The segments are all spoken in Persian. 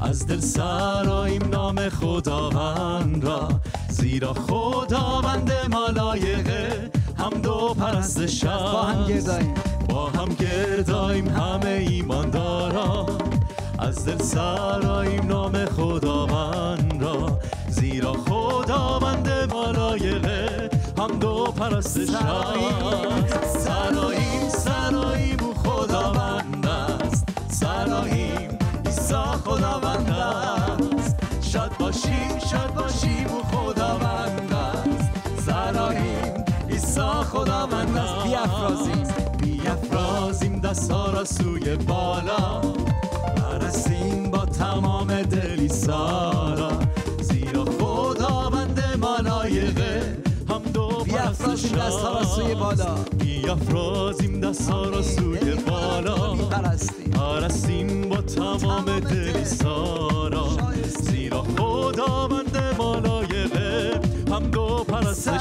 از دل سراییم نام خداوند را. زیرا خداوند ملایقه هم دو پرستش با هم گرداییم. با هم گرداییم همه ایماندارا از دل سراییم نام خداوند را. زیرا خداوند ملایقه هم دو پرستش سراییم ایسا خداوند است شاد باشیم شاد باشیم او خداوند است سراییم ایسا خداوند است بیافرازیم بیافرازیم دستا را سوی بالا. برسیم با تمام دلی سارا. زیرا خداوند ملایقه هم دو بیافرازیم دستها را سوی بالا. بیافرازیم دستا را سوی بالا. پرستیم با تمام دلی سارا زیرا خداوند ملایقه هم دو پرستش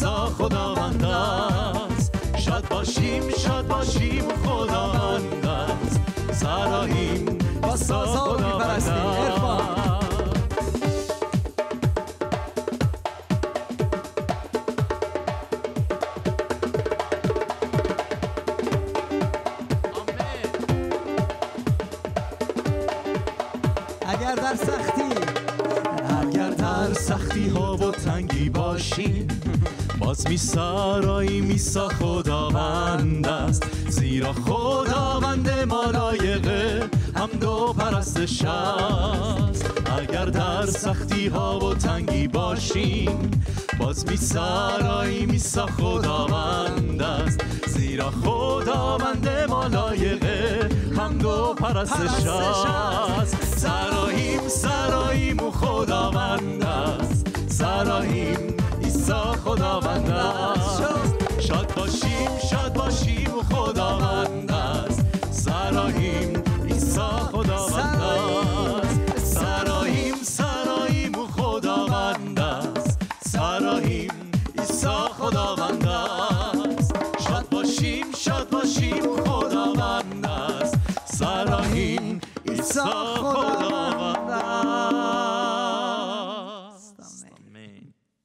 ایسا خداوند است. شاد باشیم شاد باشیم خداوند است. سراییم با و میپرستیم عرفان. اگر در سختی سختی ها و تنگی باشیم باز می سرایی میسا خداوند است. زیرا خداوند ملایقه هم دو پرستش است اگر در سختی ها و تنگی باشیم باز می سرایی میسا خداوند است. زیرا خداوند ملایقه هم دو پرستش است خداوند است. شاد باشیم شاد باشیم خداوند است. سراییم ایسا خداوند است. سراییم سراییم خداوند است. سراییم ایسا خداوند است. شاد باشیم شاد باشیم خداوند است. سراییم ایسا خداوند